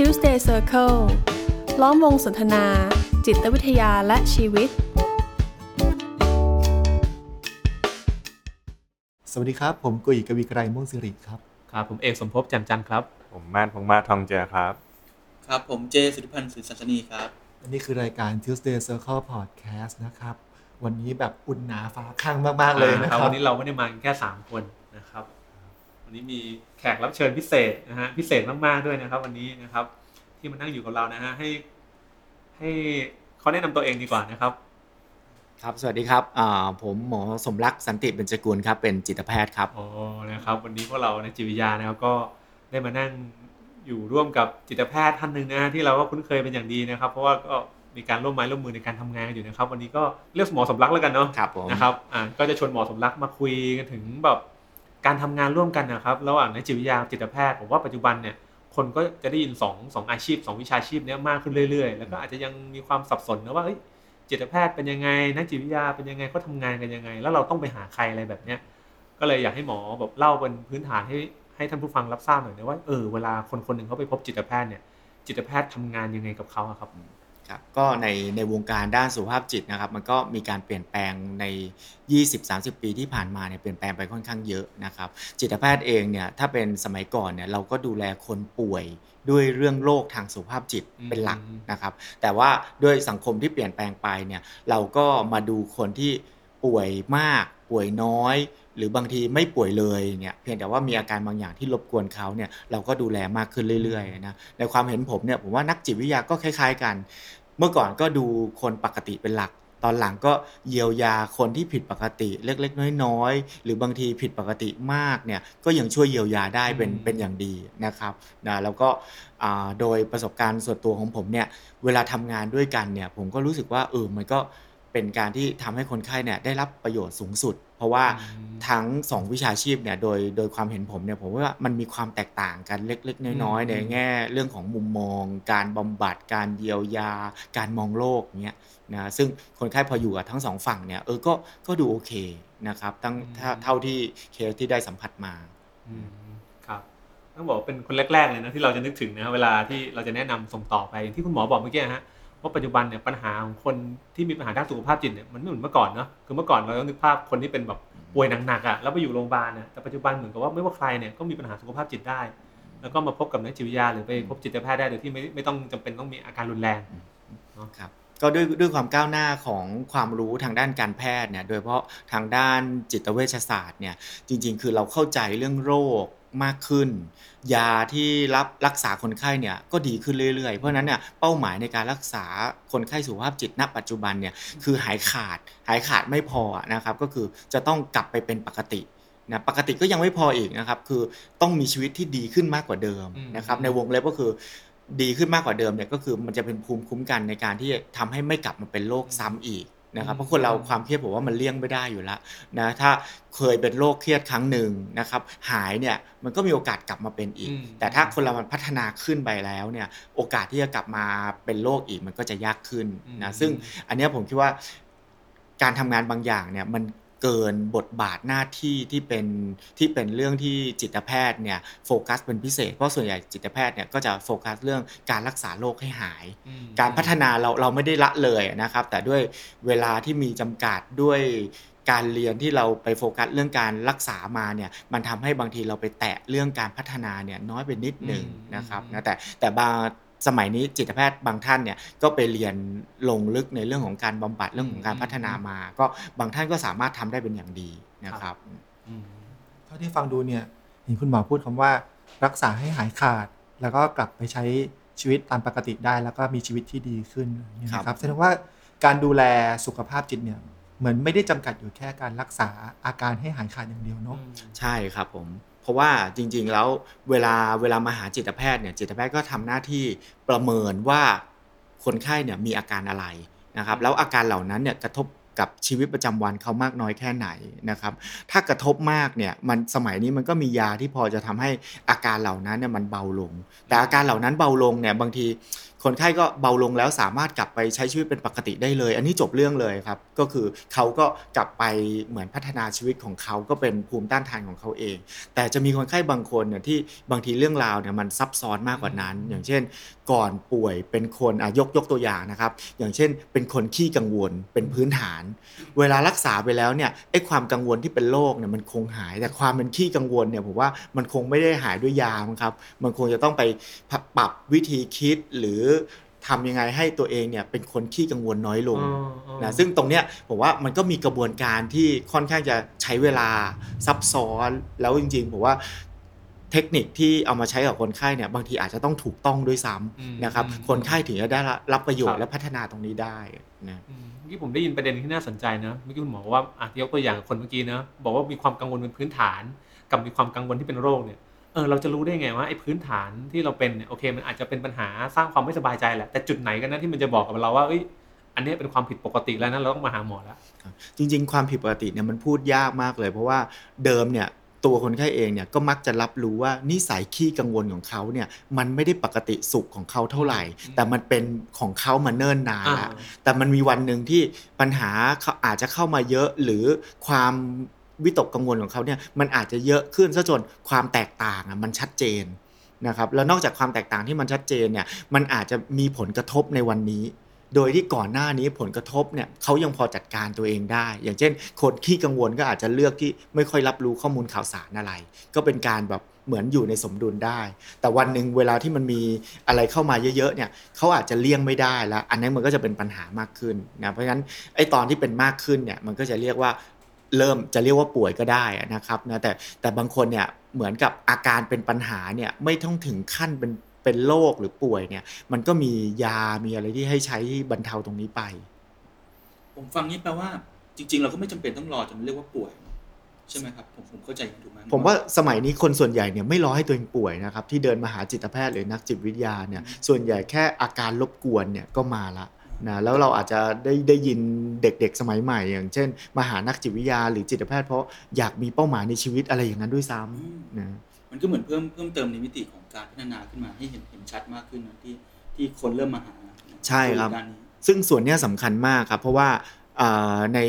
Tuesday Circle ล้อมวงสนทนา จิตวิทยาและชีวิต สวัสดีครับ ผมกุยกวีไกรม่วงสิริครับ ครับ ผมเอกสมภพแจ่มจันทร์ครับ ผมมาดพงษ์มาศทองเจือครับ ครับ ผมเจสุธิพันธ์สุสัชนีครับ อันนี้คือรายการ Tuesday Circle Podcast นะครับ วันนี้แบบอุ่นหนาฟ้าข้างมาก ๆ เลยนะคครัรับบวันนี้เราไม่ได้มากันแค่ 3 คนนะครับ วันนี้มีแขกรับเชิญพิเศษนะฮะพิเศษมากๆด้วยนะครับ วันนี้นะครับ ที่มานั่งอยู่กับเรานะฮะให้ ให้เขาแนะนำตัวเองดีกว่านะครับ ครับ สวัสดีครับอ่าผมหมอสมรักสันติเบญจกุลครับ เป็นจิตแพทย์ครับ โอ้นะครับ วันนี้พวกเราในจิตวิทยานะครับก็ได้มานั่งอยู่ร่วมกับจิตแพทย์ท่านหนึ่งนะฮะที่เราก็คุ้นเคยเป็นอย่างดีนะครับ เพราะว่าก็มีการร่วมไม้ร่วมมือในการทำงานกันอยู่นะครับ วันนี้ก็เรียกหมอสมรักแล้วกันเนาะ ครับผม นะครับ อ่า ก็จะชวนหมอสมรักมาคุยกันถึงแบบ การทำงานร่วมกันนะครับระหว่างนักจิตวิทยาจิตแพทย์ผมว่าปัจจุบันเนี่ยคนก็จะได้ยินสองสองอาชีพสองวิชาชีพเนี้ยมากขึ้นเรื่อยๆ แล้วก็อาจจะยังมีความสับสนนะว่าจิตแพทย์เป็นยังไงนักจิตวิทยาเป็นยังไงเขาทำงานกันยังไง แล้วเราต้องไปหาใครอะไรแบบเนี้ยก็เลยอยากให้หมอแบบเล่าเป็นพื้นฐานให้ให้ท่านผู้ฟังรับทราบหน่อยนะว่าเออเวลาคนคนหนึ่งเขาไปพบจิตแพทย์เนี่ยจิตแพทย์ทำงานยังไงกับเขาครับ ครับก็ในในวงการด้านสุขภาพจิตนะครับ มันก็มีการเปลี่ยนแปลงใน 20-30 ปีที่ผ่านมาเนี่ยเปลี่ยนแปลงไปค่อนข้างเยอะนะครับ จิตแพทย์เองเนี่ยถ้าเป็นสมัยก่อนเนี่ยเราก็ดูแลคนป่วยด้วยเรื่องโรคทางสุขภาพจิตเป็นหลักอืมนะครับ แต่ว่าด้วยสังคมที่เปลี่ยนแปลงไปเนี่ยเราก็มาดูคนที่ป่วยมากป่วยน้อย หรือบางทีไม่ป่วยเลยเนี่ยเพียงแต่ว่ามีอาการบางอย่างที่รบกวนเขาเนี่ยเราก็ดูแลมากขึ้นเรื่อยๆนะในความเห็นผมเนี่ยผมว่านักจิตวิทยาก็คล้าย ๆ กัน เมื่อก่อนก็ดูคนปกติเป็นหลัก ตอนหลังก็เยียวยาคนที่ผิดปกติเล็กๆ น้อยๆ หรือบางทีผิดปกติมากเนี่ยก็ยังช่วยเยียวยาได้เป็นอืมเป็นอย่างดีนะครับนะแล้วก็อ่าโดยประสบการณ์ส่วนตัวของผมเนี่ยเวลาทำงานด้วยกันเนี่ยผมก็รู้สึกว่าเออมันก็ เป็นการที่ทำให้คนไข้เนี่ยได้รับประโยชน์สูงสุด เพราะว่าอืมทั้งสองวิชาชีพเนี่ยโดยโดยความเห็นผมเนี่ยผมว่ามันมีความแตกต่างกันเล็ก ๆ น้อยๆในแง่ เรื่องของมุมมอง การบำบัดการเยียวยา การมองโลกเนี้ยนะซึ่งคนไข้พออยู่กับทั้งสองฝั่งเนี่ยเออก็ก็ดูโอเคนะครับตั้งอืมเท่าเท่าที่เคสที่ได้สัมผัสมาอืมครับต้องบอกว่าเป็นคนแรกๆเลยนะที่เราจะนึกถึงนะเวลาที่เราจะแนะนำส่งต่อไปอย่างที่คุณหมอบอกเมื่อกี้นะฮะ ว่าปัจจุบันเนี่ยปัญหาของคนที่มีปัญหาด้านสุขภาพจิตเนี่ยมันไม่เหมือนเมื่อก่อนเนาะคือเมื่อก่อนเราต้องนึกภาพคนที่เป็นแบบป่วยหนักๆอะแล้วไปอยู่โรงพยาบาลนะแต่ปัจจุบันเหมือนกับว่าไม่ว่าใครเนี่ยก็มีปัญหาสุขภาพจิตได้ แล้วก็มาพบกับนักจิตวิทยาหรือไปพบจิตแพทย์ได้โดยที่ไม่ไม่ต้องจำเป็นต้องมีอาการรุนแรงครับก็ด้วยด้วยความก้าวหน้าของความรู้ทางด้านการแพทย์เนี่ยโดยเฉพาะทางด้านจิตเวชศาสตร์เนี่ยจริง ๆ คือเราเข้าใจเรื่องโรค มากขึ้น ยาที่รับรักษาคนไข้เนี่ยก็ดีขึ้นเรื่อยๆ เพราะฉะนั้นเนี่ยเป้าหมายในการรักษาคนไข้สุขภาพจิตณ ปัจจุบันเนี่ยคือหายขาดหายขาดไม่พอนะครับก็คือจะต้องกลับไปเป็นปกตินะปกติก็ยังไม่พออีกนะครับคือต้องมีชีวิตที่ดีขึ้นมากกว่าเดิมอืมนะครับในวงเล็บก็คือดีขึ้นมากกว่าเดิมเนี่ยก็คือมันจะเป็นภูมิคุ้มกันในการที่จะทำให้ไม่กลับมาเป็นโรคซ้ำอีก นะครับเพราะคนเราความเครียดผมว่ามันเลี่ยงไม่ได้อยู่แล้วนะถ้าเคยเป็นโรคเครียดครั้งหนึ่งนะครับหายเนี่ยมันก็มีโอกาสกลับมาเป็นอีกอืมแต่ถ้าคนเรามันพัฒนาขึ้นไปแล้วเนี่ยโอกาสที่จะกลับมาเป็นโรคอีกมันก็จะยากขึ้นนะซึ่งอันเนี้ยผมคิดว่าการทำงานบางอย่างเนี่ยมัน เกินบทบาทหน้าที่ที่เป็นที่เป็นเรื่องที่จิตแพทย์เนี่ยโฟกัสเป็นพิเศษ เพราะส่วนใหญ่จิตแพทย์เนี่ยก็จะโฟกัสเรื่องการรักษาโรคให้หายอืมการพัฒนาเราเราไม่ได้ละเลยนะครับ แต่ด้วยเวลาที่มีจำกัดด้วยการเรียนที่เราไปโฟกัสเรื่องการรักษามาเนี่ยมันทำให้บางทีเราไปแตะเรื่องการพัฒนาเนี่ยน้อยไปนิดหนึ่งอืมนะครับอืมนะแต่แต่บาง สมัยนี้จิตแพทย์บางท่านเนี่ยก็ไปเรียนลงลึกในเรื่องของการบำบัดเรื่องของการพัฒนามา ก็บางท่านก็สามารถทำได้เป็นอย่างดีนะครับอืมเท่าที่ฟังดูเนี่ยเห็นคุณหมอพูดคำว่า รักษาให้หายขาด แล้วก็กลับไปใช้ชีวิตตามปกติได้ แล้วก็มีชีวิตที่ดีขึ้นอย่างนี้ยนะครับแสดงว่าการดูแลสุขภาพจิตเนี่ยเหมือนไม่ได้จำกัดอยู่แค่การรักษาอาการให้หายขาดอย่างเดียวเนาะใช่ครับผม เพราะว่าจริงๆแล้วเวลาเวลามาหาจิตแพทย์เนี่ยจิตแพทย์ก็ทำหน้าที่ประเมินว่าคนไข้เนี่ยมีอาการอะไรนะครับแล้วอาการเหล่านั้นเนี่ยกระทบ กับชีวิตประจำวันเขามากน้อยแค่ไหนนะครับ ถ้ากระทบมากเนี่ยมันสมัยนี้มันก็มียาที่พอจะทำให้อาการเหล่านั้นเนี่ยมันเบาลง แต่อาการเหล่านั้นเบาลงเนี่ยบางทีคนไข้ก็เบาลงแล้วสามารถกลับไปใช้ชีวิตเป็นปกติได้เลย อันนี้จบเรื่องเลยครับ ก็คือเขาก็กลับไปเหมือนพัฒนาชีวิตของเขาก็เป็นภูมิต้านทานของเขาเอง แต่จะมีคนไข้บางคนเนี่ยที่บางทีเรื่องราวเนี่ยมันซับซ้อนมากกว่านั้น อย่างเช่น ก่อนป่วยเป็นคนอะยกยกตัวอย่างนะครับ อย่างเช่น เป็นคนขี้กังวลเป็นพื้นฐานเวลารักษาไปแล้วเนี่ยไอ้ความกังวลที่เป็นโรคเนี่ยมันคงหาย แต่ความเป็นขี้กังวลเนี่ยผมว่ามันคงไม่ได้หายด้วยยามั้งครับ มันคงจะต้องไปปรับวิธีคิดหรือทำยังไงให้ตัวเองเนี่ยเป็นคนขี้กังวลน้อยลงอ๋ออ๋อนะซึ่งตรงเนี้ยผมว่ามันก็มีกระบวนการที่ค่อนข้างจะใช้เวลาซับซ้อนแล้วจริงๆผมว่า เทคนิคที่เอามาใช้กับคนไข้เนี่ยบางทีอาจจะต้องถูกต้องด้วยซ้อืมำนะครับอืมคนไข้ถึงจะได้รับประโยชครัน์บและพัฒนาตรงนี้ได้นะอืมเมื่อกี้ผมได้ยินประเด็นที่น่าสนใจนะเมื่อกี้คุณหมอบอกว่าอะยกตัวอย่างคนเมื่อกี้นะบอกว่ามีความกังวลเป็นพื้นฐาน กับมีความกังวลที่เป็นโรคเนี่ยเออเราจะรู้ได้ไงว่าไอ้พื้นฐานที่เราเป็นเนี่ยโอเคมันอาจจะเป็นปัญหาสร้างความไม่สบายใจแหละแต่จุดไหนกันนะที่มันจะบอกกับเราว่าเอ้ยอันเนี้ยเป็นความผิดปกติแล้วนะเราต้องมาหาหมอแล้วจริง ๆ ความผิดปกติเนี่ยมันพูดยากมากเลย เพราะว่าเดิมเนี่ย ตัวคนไข้เองเนี่ยก็มักจะรับรู้ว่านิสัยขี้กังวลของเขาเนี่ยมันไม่ได้ปกติสุขของเขาเท่าไหร่อืมแต่มันเป็นของเขามาเนิ่นนานอ่าแล้วแต่มันมีวันหนึ่งที่ปัญหาเขาอาจจะเข้ามาเยอะหรือความวิตกกังวลของเขาเนี่ยมันอาจจะเยอะขึ้นซะจนความแตกต่างอะมันชัดเจนนะครับแล้วนอกจากความแตกต่างที่มันชัดเจนเนี่ยมันอาจจะมีผลกระทบในวันนี้ โดยที่ก่อนหน้านี้ผลกระทบเนี่ยเขายังพอจัดการตัวเองได้ อย่างเช่น คนขี้กังวลก็อาจจะเลือกที่ไม่ค่อยรับรู้ข้อมูลข่าวสารอะไร ก็เป็นการแบบเหมือนอยู่ในสมดุลได้ แต่วันหนึ่งเวลาที่มันมีอะไรเข้ามาเยอะๆเนี่ยเขาอาจจะเลี่ยงไม่ได้แล้ว อันนั้นมันก็จะเป็นปัญหามากขึ้นนะเพราะฉะนั้นไอ้ตอนที่เป็นมากขึ้นเนี่ยมันก็จะเรียกว่าเริ่มจะเรียกว่าป่วยก็ได้นะครับนะแต่แต่บางคนเนี่ยเหมือนกับอาการเป็นปัญหาเนี่ยไม่ต้องถึงขั้นเป็น เป็นโรคหรือป่วยเนี่ย มันก็มียา มีอะไรที่ให้ใช้บรรเทาตรงนี้ไป ผมฟังนี้แปลว่า จริง ๆ เราก็ไม่จำเป็นต้องรอจนเรียกว่าป่วยใช่ไหมครับผมผมเข้าใจอย่างถูกไหมผมว่าสมัยนี้คนส่วนใหญ่เนี่ยไม่รอให้ตัวเองป่วยนะครับ ที่เดินมาหาจิตแพทย์หรือนักจิตวิทยาเนี่ย ส่วนใหญ่แค่อาการรบกวนเนี่ยก็มาละนะแล้วเราอาจจะได้ได้ยินเด็กๆสมัยใหม่ อย่างเช่น มาหานักจิตวิทยาหรือจิตแพทย์เพราะอยากมีเป้าหมายในชีวิตอะไรอย่างนั้นด้วยซ้ำนะ มันก็เหมือนเพิ่มเพิ่มเติมในมิติของการพัฒนาขึ้นมาให้เห็นเห็นชัดมากขึ้นนะที่ที่คนเริ่มมาหาใช่ครับการนี้ซึ่งส่วนเนี้ยสำคัญมากครับ เพราะว่าอ่าใน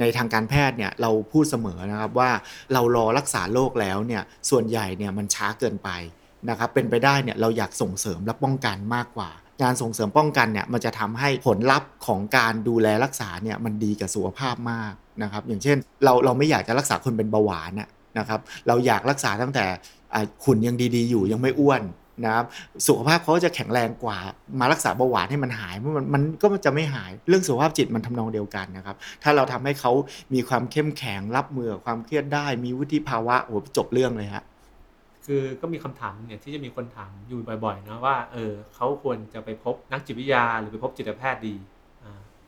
ในทางการแพทย์เนี่ยเราพูดเสมอนะครับว่าเรารอรักษาโรคแล้วเนี่ยส่วนใหญ่เนี่ยมันช้าเกินไปนะครับเป็นไปได้เนี่ยเราอยากส่งเสริมและป้องกันมากกว่า การส่งเสริมป้องกันเนี่ยมันจะทำให้ผลลัพธ์ของการดูแลรักษาเนี่ยมันดีกับสุขภาพมากนะครับอย่างเช่นเราเราไม่อยากจะรักษาคนเป็นเบาหวานน่ะ นะครับเราอยากรักษาตั้งแต่อ่าขุนยังดีๆ อยู่ยังไม่อ้วนนะครับสุขภาพเขาจะแข็งแรงกว่ามารักษาเบาหวานให้มันหายมันมันก็จะไม่หายเรื่องสุขภาพจิตมันทำนองเดียวกันนะครับถ้าเราทำให้เขามีความเข้มแข็งรับมือความเครียดได้ มีวุฒิภาวะโอ้จบเรื่องเลยฮะคือก็มีคำถามเนี่ยที่จะมีคนถามอยู่บ่อยๆนะว่าเออเขาควรจะไปพบนักจิตวิทยาหรือไปพบจิตแพทย์ดี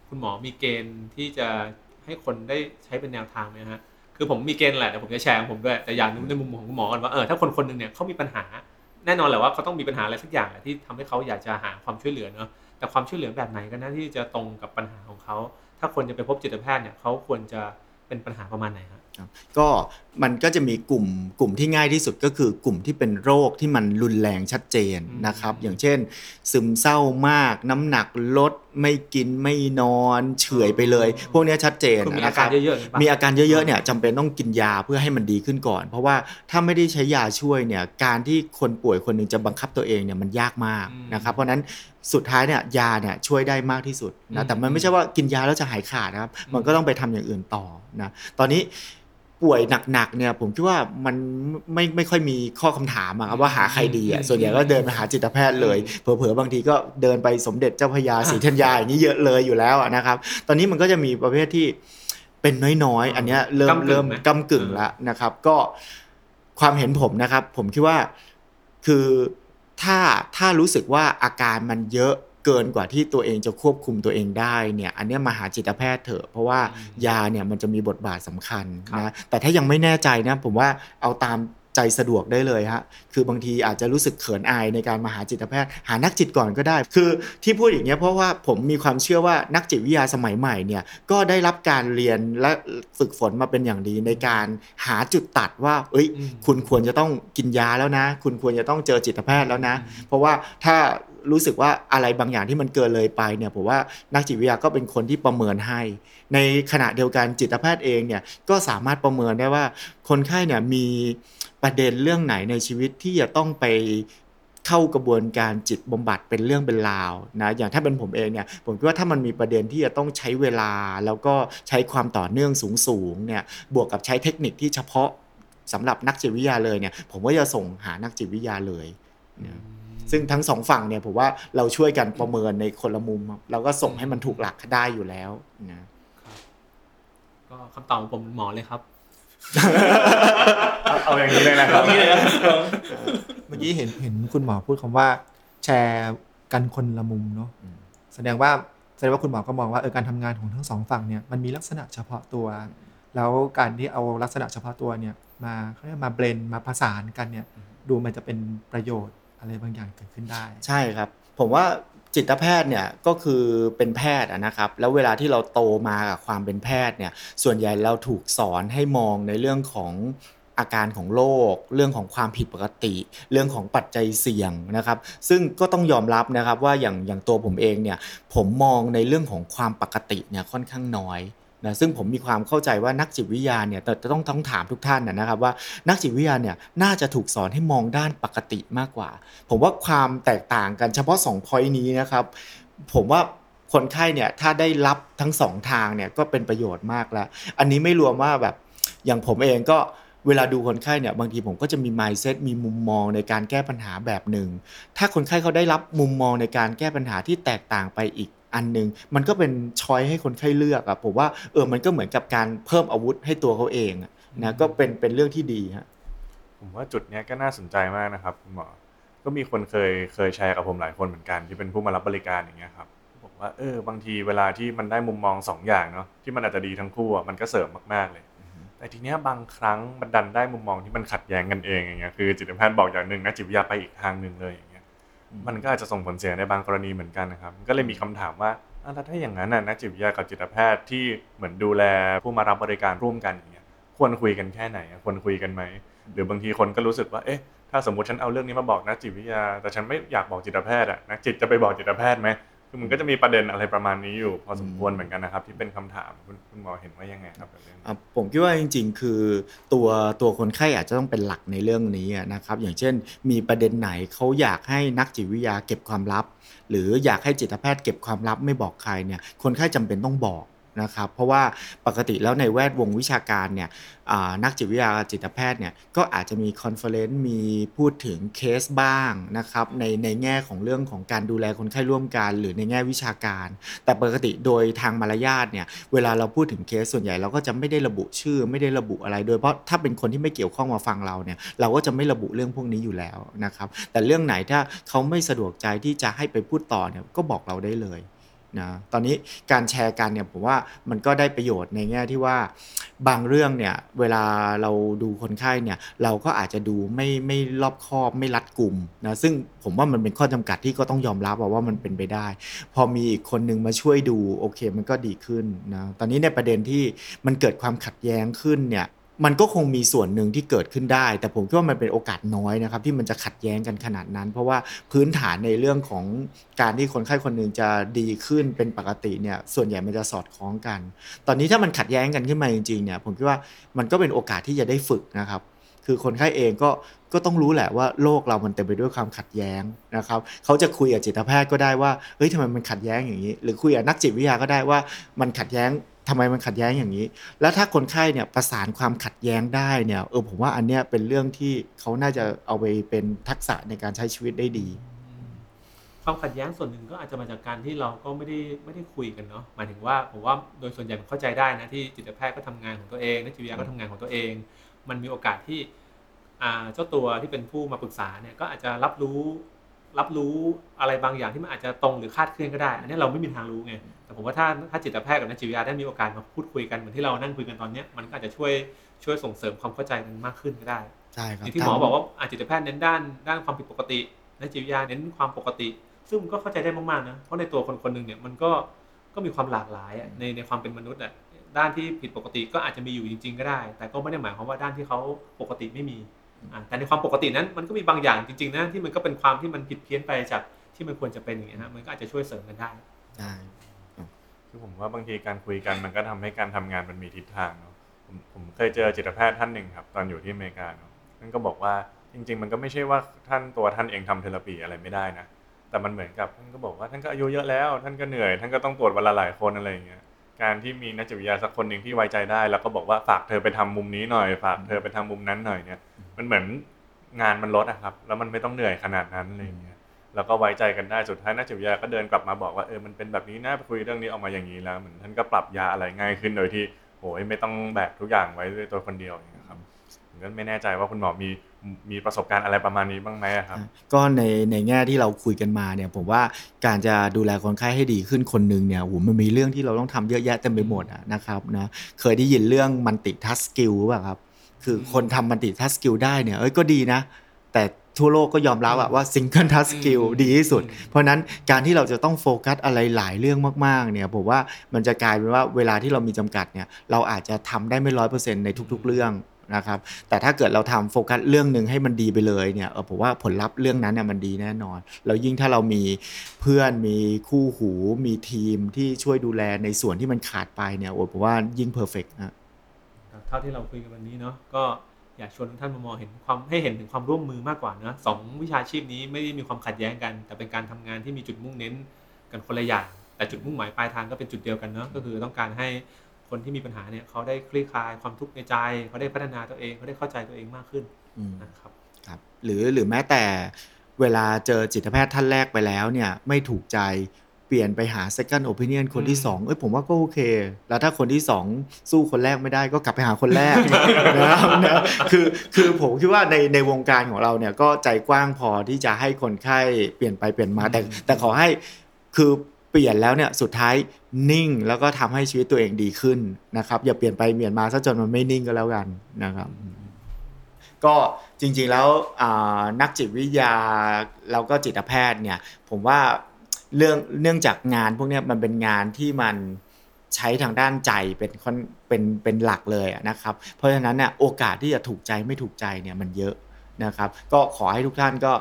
คุณหมอมีเกณฑ์ที่จะให้คนได้ใช้เป็นแนวทางไหมฮะ คือผมมีเกณฑ์แหละแต่ผมจะแชร์ของผมด้วยแต่อย่างหนึงในมุมของคุณหมอกันว่าเออถ้าคนคนหนึ่งเนี่ยเขามีปัญหาแน่นอนแหละว่าเขาต้องมีปัญหาอะไรสักอย่างแหละที่ทำให้เขาอยากจะหาความช่วยเหลือเนาะแต่ความช่วยเหลือแบบไหนกันนะที่จะตรงกับปัญหาของเขาถ้าคนจะไปพบจิตแพทย์เนี่ยเขาควรจะเป็นปัญหาประมาณไหนฮะก็มันก็จะมีกลุ่มกลุ่มที่ง่ายที่สุดก็คือกลุ่มที่เป็นโรคที่มันรุนแรงชัดเจนอืมนะครับ อย่างเช่น ซึมเศร้ามาก น้ำหนักลด ไม่กินไม่นอนเฉื่อยไปเลย พวกเนี้ยชัดเจนคือมีนะอาคการรับเยอะๆอย่างนี้ปะมีอาการเยอะๆเนี่ยจำเป็นต้องกินยาเพื่อให้มันดีขึ้นก่อน เพราะว่าถ้าไม่ได้ใช้ยาช่วยเนี่ยการที่คนป่วยคนหนึ่งจะบังคับตัวเองเนี่ยมันยากมากอืมนะครับเพราะฉะนั้นสุดท้ายเนี่ยยาเนี่ยช่วยได้มากที่สุดอืนะมแต่มันไม่ใช่ว่ากินยาแล้วจะหายขาดนะครับอืมมันก็ต้องไปทำอย่างอื่นต่อนะตอนนี้ ป่วยหนักๆเนี่ย ผมคิดว่ามันไม่ไม่ค่อยมีข้อคำถามอะครับว่าหาใครดีอะส่วนใหญ่ก็เดินมาหาจิตแพทย์เลย เผลอๆบางทีก็เดินไปสมเด็จเจ้าพระยาศรีธัญญาอย่างนี้เยอะเลยอยู่แล้วอะนะครับ ตอนนี้มันก็จะมีประเภทที่เป็นน้อยๆ อันเนี้ยเริ่มกำกึ่งเริ่มไหมกำกึ่งแล้วนะครับ ก็ความเห็นผมนะครับ ผมคิดว่าคือถ้าถ้ารู้สึกว่าอาการมันเยอะ เกินกว่าที่ตัวเองจะควบคุมตัวเองได้เนี่ยอันเนี้ยมาหาจิตแพทย์เถอะ เพราะว่าอืมยาเนี่ยมันจะมีบทบาทสำคัญครับนะแต่ถ้ายังไม่แน่ใจนะผมว่าเอาตามใจสะดวกได้เลยฮะ คือบางทีอาจจะรู้สึกเขินอายในการมาหาจิตแพทย์ หานักจิตก่อนก็ได้ คือที่พูดอย่างเงี้ยเพราะว่าผมมีความเชื่อว่านักจิตวิทยาสมัยใหม่เนี่ยก็ได้รับการเรียนและฝึกฝนมาเป็นอย่างดีในการหาจุดตัดว่า เอ้ยอืมคุณควรจะต้องกินยาแล้วนะ คุณควรจะต้องเจอจิตแพทย์แล้วนะ เพราะว่าถ้า รู้สึกว่าอะไรบางอย่างที่มันเกินเลยไปเนี่ยผมว่านักจิตวิทยาก็เป็นคนที่ประเมินให้ ในขณะเดียวกันจิตแพทย์เองเนี่ยก็สามารถประเมินได้ว่า คนไข้เนี่ยมีประเด็นเรื่องไหนในชีวิตที่จะต้องไปเข้ากระบวนการจิตบำบัดเป็นเรื่องเป็นราวนะอย่างถ้าเป็นผมเองเนี่ยผมคิดว่าถ้ามันมีประเด็นที่จะต้องใช้เวลา แล้วก็ใช้ความต่อเนื่องสูงๆเนี่ยบวกกับใช้เทคนิคที่เฉพาะสำหรับนักจิตวิทยาเลยเนี่ยผมก็จะส่งหานักจิตวิทยาเลยนะ ซึ่งทั้งสองฝั่งเนี่ยผมว่าเราช่วยกันประเมินในคนละมุมครับเราก็ส่งให้มันถูกหลักได้อยู่แล้วนะก็คำตอบของผมเป็นหมอเลยครับเอาเอาอย่างนี้เลยนะครับเอางี้เลยนะเมื่อกี้เห็นเห็นคุณหมอพูดคำว่า แชร์กันคนละมุมเนาะอืมแสดงว่าแสดงว่าคุณหมอก็มองว่าเออการทำงานของทั้งสองฝั่งเนี่ยมันมีลักษณะเฉพาะตัว แล้วการที่เอาลักษณะเฉพาะตัวเนี่ย มาเขาเรียกมาเบลนมาผสานกันเนี่ย ดูมันจะเป็นประโยชน์ อะไรบางอย่างเกิดขึ้นได้ ใช่ครับ ผมว่าจิตแพทย์เนี่ยก็คือเป็นแพทย์นะครับ แล้วเวลาที่เราโตมากับความเป็นแพทย์เนี่ยส่วนใหญ่เราถูกสอนให้มองในเรื่องของอาการของโรคเรื่องของความผิดปกติ เรื่องของปัจจัยเสี่ยงนะครับ ซึ่งก็ต้องยอมรับนะครับว่าอย่างอย่างตัวผมเองเนี่ยผมมองในเรื่องของความปกติเนี่ยค่อนข้างน้อย นะซึ่งผมมีความเข้าใจว่านักจิตวิทยาเนี่ยแต่ต้องต้องถามทุกท่านนะนะครับว่านักจิตวิทยาเนี่ยน่าจะถูกสอนให้มองด้านปกติมากกว่า ผมว่าความแตกต่างกันเฉพาะ2 point นี้นะครับ ผมว่าคนไข้เนี่ยถ้าได้รับทั้งสองทางเนี่ยก็เป็นประโยชน์มากแล้ว อันนี้ไม่รวมว่าแบบอย่างผมเองก็เวลาดูคนไข้เนี่ยบางทีผมก็จะมี mindset มีมุมมองในการแก้ปัญหาแบบหนึ่ง ถ้าคนไข้เขาได้รับมุมมองในการแก้ปัญหาที่แตกต่างไปอีก อันหนึงมันก็เป็นช้อยให้คนไข้เลือกอะผมว่าเออมันก็เหมือนกับการเพิ่มอาวุธให้ตัวเขาเองอะนะก็เป็นเป็นเรื่องที่ดีฮะผมว่าจุดเนี้ยก็น่าสนใจมากนะครับคุณหมอก็มีคนเคยเคยแชร์กับผมหลายคนเหมือนกันที่เป็นผู้มารับบริการอย่างเงี้ยครับบอกว่าเออบางทีเวลาที่มันได้มุมมองสองอย่างเนาะที่มันอาจจะดีทั้งคู่อะมันก็เสริมมากๆเลย แต่ทีเนี้ยบางครั้งมันดันได้มุมมองที่มันขัดแย้งกันเองอย่างเงี้ยคือจิตแพทย์บอกอย่างหนึ่งนะจิตวิทยาไปอีกทางหนึ่งเลยอย่างเงี้ย มันก็อาจจะส่งผลเสียในบางกรณีเหมือนกันนะครับ ก็เลยมีคำถามว่าแล้วถ้าอย่างนั้นนักจิตวิทยากับจิตแพทย์ที่เหมือนดูแลผู้มารับบริการร่วมกันอย่างเงี้ยควรคุยกันแค่ไหนควรคุยกันไหมหรือบางทีคนก็รู้สึกว่าเอ๊ะถ้าสมมติฉันเอาเรื่องนี้มาบอกนักจิตวิทยา แต่ฉันไม่อยากบอกจิตแพทย์อะนักจิตจะไปบอกจิตแพทย์ไหม คือมันก็จะมีประเด็นอะไรประมาณนี้อยู่ พอสมควรเหมือนกันนะครับ ที่เป็นคำถามคุณคุณหมอเห็นว่ายังไงครับกับเรื่องนี้อะผมคิดว่าจริง ๆ คือตัวตัวคนไข้อาจจะต้องเป็นหลักในเรื่องนี้อะนะครับ อย่างเช่น มีประเด็นไหนเขาอยากให้นักจิตวิทยาเก็บความลับ หรืออยากให้จิตแพทย์เก็บความลับไม่บอกใครเนี่ยคนไข้จำเป็นต้องบอก นะครับเพราะว่าปกติแล้วในแวดวงวิชาการเนี่ยนักจิตวิทยาจิตแพทย์เนี่ยก็อาจจะมี conference มีพูดถึงเคสบ้างนะครับในในแง่ของเรื่องของการดูแลคนไข้ร่วมกัน หรือในแง่วิชาการ แต่ปกติโดยทางมารยาทเนี่ยเวลาเราพูดถึงเคสส่วนใหญ่เราก็จะไม่ได้ระบุชื่อ ไม่ได้ระบุอะไร โดยเพราะถ้าเป็นคนที่ไม่เกี่ยวข้องมาฟังเราเนี่ยเราก็จะไม่ระบุเรื่องพวกนี้อยู่แล้วนะครับแต่เรื่องไหนถ้าเขาไม่สะดวกใจที่จะให้ไปพูดต่อเนี่ยก็บอกเราได้เลย นะตอนนี้การแชร์กันเนี่ยผมว่ามันก็ได้ประโยชน์ในแง่ที่ว่าบางเรื่องเนี่ยเวลาเราดูคนไข้เนี่ยเราก็อาจจะดูไม่ไม่รอบคอบไม่รัดกลุ่มนะซึ่งผมว่ามันเป็นข้อจำกัดที่ก็ต้องยอมรับว่ามันเป็นไปได้ พอมีอีกคนนึงมาช่วยดูโอเคมันก็ดีขึ้นนะตอนนี้ในประเด็นที่มันเกิดความขัดแย้งขึ้นเนี่ย มันก็คงมีส่วนหนึ่งที่เกิดขึ้นได้ แต่ผมคิดว่ามันเป็นโอกาสน้อยนะครับ ที่มันจะขัดแย้งกันขนาดนั้น เพราะว่าพื้นฐานในเรื่องของการที่คนไข้คนหนึ่งจะดีขึ้นเป็นปกติเนี่ยส่วนใหญ่มันจะสอดคล้องกัน ตอนนี้ถ้ามันขัดแย้งกันขึ้นมาจริงๆเนี่ยผมคิดว่ามันก็เป็นโอกาสที่จะได้ฝึกนะครับ คือคนไข้เองก็ก็ต้องรู้แหละว่าโลกเรามันเต็มไปด้วยความขัดแย้งนะครับเขาจะคุยกับจิตแพทย์ก็ได้ว่าเฮ้ยทำไมมันขัดแย้งอย่างนี้ หรือคุยกับนักจิตวิทยาก็ได้ว่ามันขัดแย้ง ทำไมมันขัดแย้งอย่างนี้ แล้วถ้าคนไข้เนี่ยประสานความขัดแย้งได้เนี่ยเออผมว่าอันเนี้ยเป็นเรื่องที่เขาน่าจะเอาไปเป็นทักษะในการใช้ชีวิตได้ดี ความขัดแย้งส่วนหนึ่งก็อาจจะมาจากการที่เราก็ไม่ได้ไม่ได้คุยกันเนาะหมายถึงว่าผมว่าโดยส่วนใหญ่เข้าใจได้นะที่จิตแพทย์ก็ทำงานของตัวเองนักจิตวิทยาก็ทำงานของตัวเอง มันมีโอกาสที่เจ้าตัวที่เป็นผู้มาปรึกษาเนี่ยก็อาจจะรับรู้ รับรู้อะไรบางอย่างที่มันอาจจะตรงหรือคลาดเคลื่อนก็ได้ อันนี้เราไม่มีทางรู้ไง แต่ผมว่าถ้าถ้าจิตแพทย์กับนักจิตวิทยาได้มีโอกาสมาพูดคุยกันเหมือนที่เรานั่งคุยกันตอนเนี้ยมันก็อาจจะช่วยช่วยส่งเสริมความเข้าใจกันมากขึ้นก็ได้ใช่ครับอย่างที่หมอบอกว่าอาจิตแพทย์เน้นด้านด้านความผิดปกตินักจิตวิทยาเน้นความปกติ ซึ่งมันก็เข้าใจได้มากๆนะเพราะในตัวคนคนหนึ่งเนี่ยมันก็ก็มีความหลากหลายอะในในความเป็นมนุษย์อะด้านที่ผิดปกติก็อาจจะมีอยู่จริง ๆ ก็ได้ แต่ก็ไม่ได้หมายความว่าด้านที่เขาปกติไม่มีอะ แต่ในความปกตินั้นมันก็มีบางอย่างจริงๆนะที่มันก็เป็นความที่มันผิดเพี้ยนไปจากที่มันควรจะเป็นอย่างเงี้ยฮะมันก็อาจจะช่วยเสริมกันได้ได้คือผมว่าบางทีการคุยกันมันก็ทำให้การทำงานมันมีทิศทางเนาะผมผมเคยเจอจิตแพทย์ท่านหนึ่งครับตอนอยู่ที่อเมริกาเนาะท่านก็บอกว่าจริง ๆ มันก็ไม่ใช่ว่าท่านตัวท่านเองทำเทอราปีอะไรไม่ได้นะแต่มันเหมือนกับท่านก็บอกว่าท่านก็อายุเยอะแล้ว ท่านก็เหนื่อย ท่านก็ต้องตรวจวันละหลายคนอะไรอย่างเงี้ย การที่มีนักจิตวิทยาสักคนหนึ่งที่ไว้ใจได้ แล้วก็บอกว่าฝากเธอไปทำมุมนี้หน่อย ฝากเธอไปทำมุมนั้นหน่อยเนี่ย มันเหมือนงานมันลดอะครับ แล้วมันไม่ต้องเหนื่อยขนาดนั้นอะไรเงี้ยแล้วก็ไว้ใจกันได้สุดท้ายนักจิตวิทยาก็เดินกลับมาบอกว่าเออมันเป็นแบบนี้นะคุยเรื่องนี้ออกมาอย่างนี้แล้วเหมือนท่านก็ปรับยาอะไรง่ายขึ้นโดยที่โอ้ยไม่ต้องแบกทุกอย่างไว้ด้วยตัวคนเดียวอย่าง ผมก็ไม่แน่ใจว่าคุณหมอมีมีประสบการณ์อะไรประมาณนี้บ้างไหมอะครับ ก็ในในแง่ที่เราคุยกันมาเนี่ยผมว่าการจะดูแลคนไข้ให้ดีขึ้นคนหนึ่งเนี่ยโหมันมีเรื่องที่เราต้องทำเยอะแยะเต็มไปหมดอะนะครับนะเคยได้ยินเรื่อง multitasking ป่ะครับ คือคนทำ multitasking ได้เนี่ยเอ้ยก็ดีนะ แต่ทั่วโลกก็ยอมรับอะว่า single tasking อืมดีที่สุดอืมเพราะฉะนั้นการที่เราจะต้องโฟกัสอะไรหลายเรื่องมากๆเนี่ยผมว่ามันจะกลายเป็นว่าเวลาที่เรามีจำกัดเนี่ยเราอาจจะทำได้ไม่ร้อยเปอร์เซ็นต์ในทุก ๆ เรื่อง นะครับแต่ถ้าเกิดเราทำโฟกัสเรื่องหนึ่งให้มันดีไปเลยเนี่ยเออผมว่าผลลัพธ์เรื่องนั้นเนี่ยมันดีแน่นอน แล้วยิ่งถ้าเรามีเพื่อนมีคู่หูมีทีมที่ช่วยดูแลในส่วนที่มันขาดไปเนี่ยโอ้ผมว่ายิ่งเพอร์เฟกต์นะเท่าที่เราคุยกันวันนี้เนาะก็อยากชวนทุกท่านมามองเห็นความให้เห็นถึงความร่วมมือมากกว่านะสองวิชาชีพนี้ไม่ได้มีความขัดแย้งกัน แต่เป็นการทำงานที่มีจุดมุ่งเน้นกันคนละอย่างแต่จุดมุ่งหมายปลายทางก็เป็นจุดเดียวกันเนาะก็คือต้องการให้ คนที่มีปัญหาเนี่ยเขาได้คลี่คลายความทุกข์ในใจเขาได้พัฒนาตัวเองเขาได้เข้าใจตัวเองมากขึ้นอืมนะครับครับ หรือหรือแม้แต่เวลาเจอจิตแพทย์ท่านแรกไปแล้วเนี่ยไม่ถูกใจเปลี่ยนไปหา second opinion คนที่อืมสองเอ้ยผมว่าก็โอเค แล้วถ้าคนที่สองสู้คนแรกไม่ได้ก็กลับไปหาคนแรกนะครับนะคือคือผมคิดว่าในในวงการของเราเนี่ยก็ใจกว้างพอที่จะให้คนไข้เปลี่ยนไปเปลี่ยนมาแต่แต่ขอให้คือเปลี่ยนแล้วเนี่ยสุดท้ายนิ่งแล้วก็ทำให้ชีวิตตัวเองดีขึ้นนะครับ อย่าเปลี่ยนไปเปลี่ยนมาซะจนมันไม่นิ่งก็แล้วกันนะครับ ก็จริงๆแล้วนักจิตวิทยาแล้วก็จิตแพทย์เนี่ย ผมว่าเรื่องเนื่องจากงานพวกนี้มันเป็นงานที่มันใช้ทางด้านใจเป็นค่อนเป็นเป็นหลักเลยนะครับ เพราะฉะนั้นเนี่ยโอกาสที่จะถูกใจไม่ถูกใจเนี่ยมันเยอะนะครับ ก็ขอให้ทุกท่านก็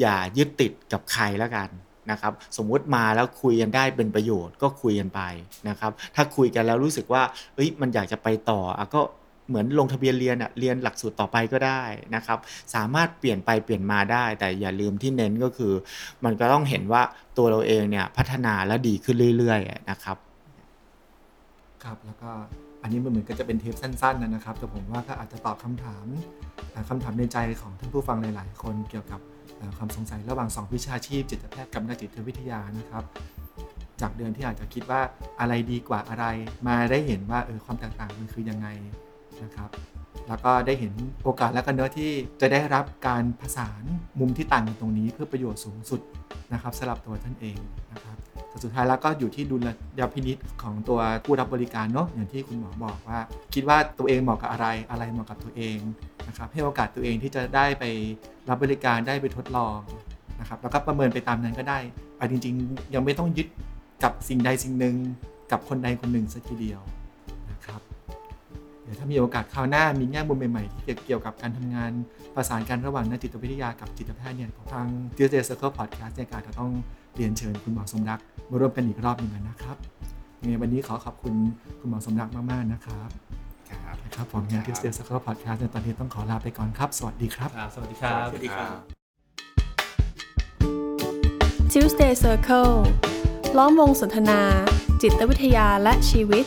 อย่ายึดติดกับใครแล้วกัน นะครับสมมุติมาแล้วคุยกันได้เป็นประโยชน์ก็คุยกันไปนะครับถ้าคุยกันแล้วรู้สึกว่าเอ้ยมันอยากจะไปต่ออะก็เหมือนลงทะเบียนเรียนอะเรียนหลักสูตรต่อไปก็ได้นะครับสามารถเปลี่ยนไปเปลี่ยนมาได้ แต่อย่าลืมที่เน้นก็คือ มันก็ต้องเห็นว่าตัวเราเองเนี่ยพัฒนาและดีขึ้นเรื่อยๆนะครับครับแล้วก็อันนี้มันเหมือนก็จะเป็นเทปสั้นๆนะครับแต่ผมว่าก็อาจจะตอบคำถามเอ่อคำถามในใจของท่านผู้ฟังหลาย ๆ คนเกี่ยวกับ ความสงสัยระหว่าง 2 วิชาชีพจิตแพทย์กับนักจิตวิทยานะครับ จากเดิมที่อาจจะคิดว่าอะไรดีกว่าอะไร มาได้เห็นว่าเออความแตกต่างมันคือยังไงนะครับ แล้วก็ได้เห็นโอกาสและกันเนื้อที่จะได้รับการผสานมุมที่ต่างกันตรงนี้เพื่อประโยชน์สูงสุดนะครับสำหรับตัวท่านเองนะครับแต่สุดท้ายแล้วก็อยู่ที่ดุลยพินิษของตัวผู้รับบริการเนาะอย่างที่คุณหมอบอกว่า คิดว่าตัวเองเหมาะกับอะไรอะไรเหมาะกับตัวเอง นะครับให้โอกาสตัวเองที่จะได้ไปรับบริการได้ไปทดลองนะครับแล้วก็ประเมินไปตามนั้นก็ได้เอาจริง ๆ ยังไม่ต้องยึดกับสิ่งใดสิ่งหนึ่งกับคนใดคนหนึ่งสักทีเดียวนะครับเดี๋ยวถ้ามีโอกาสคราวหน้ามีแง่มุมใหม่ๆที่เกี่ยวกับการทำงานประสานกันระหว่างนักจิตวิทยากับจิตแพทย์เนี่ยของทาง Tuesday Circle Podcast ในการจะต้องเรียนเชิญคุณหมอสมรักมาร่วมกันอีกรอบหนึ่งนะครับยังไงวันนี้ขอขอบคุณคุณหมอสมรักมากๆนะครับ นะครับผมงาน Tuesday Circle Podcast ในตอนนี้ต้องขอลาไปก่อนครับ สวัสดีครับครับ สวัสดีครับ สวัสดีครับ Tuesday Circle ล้อมวงสนทนา จิตวิทยาและชีวิต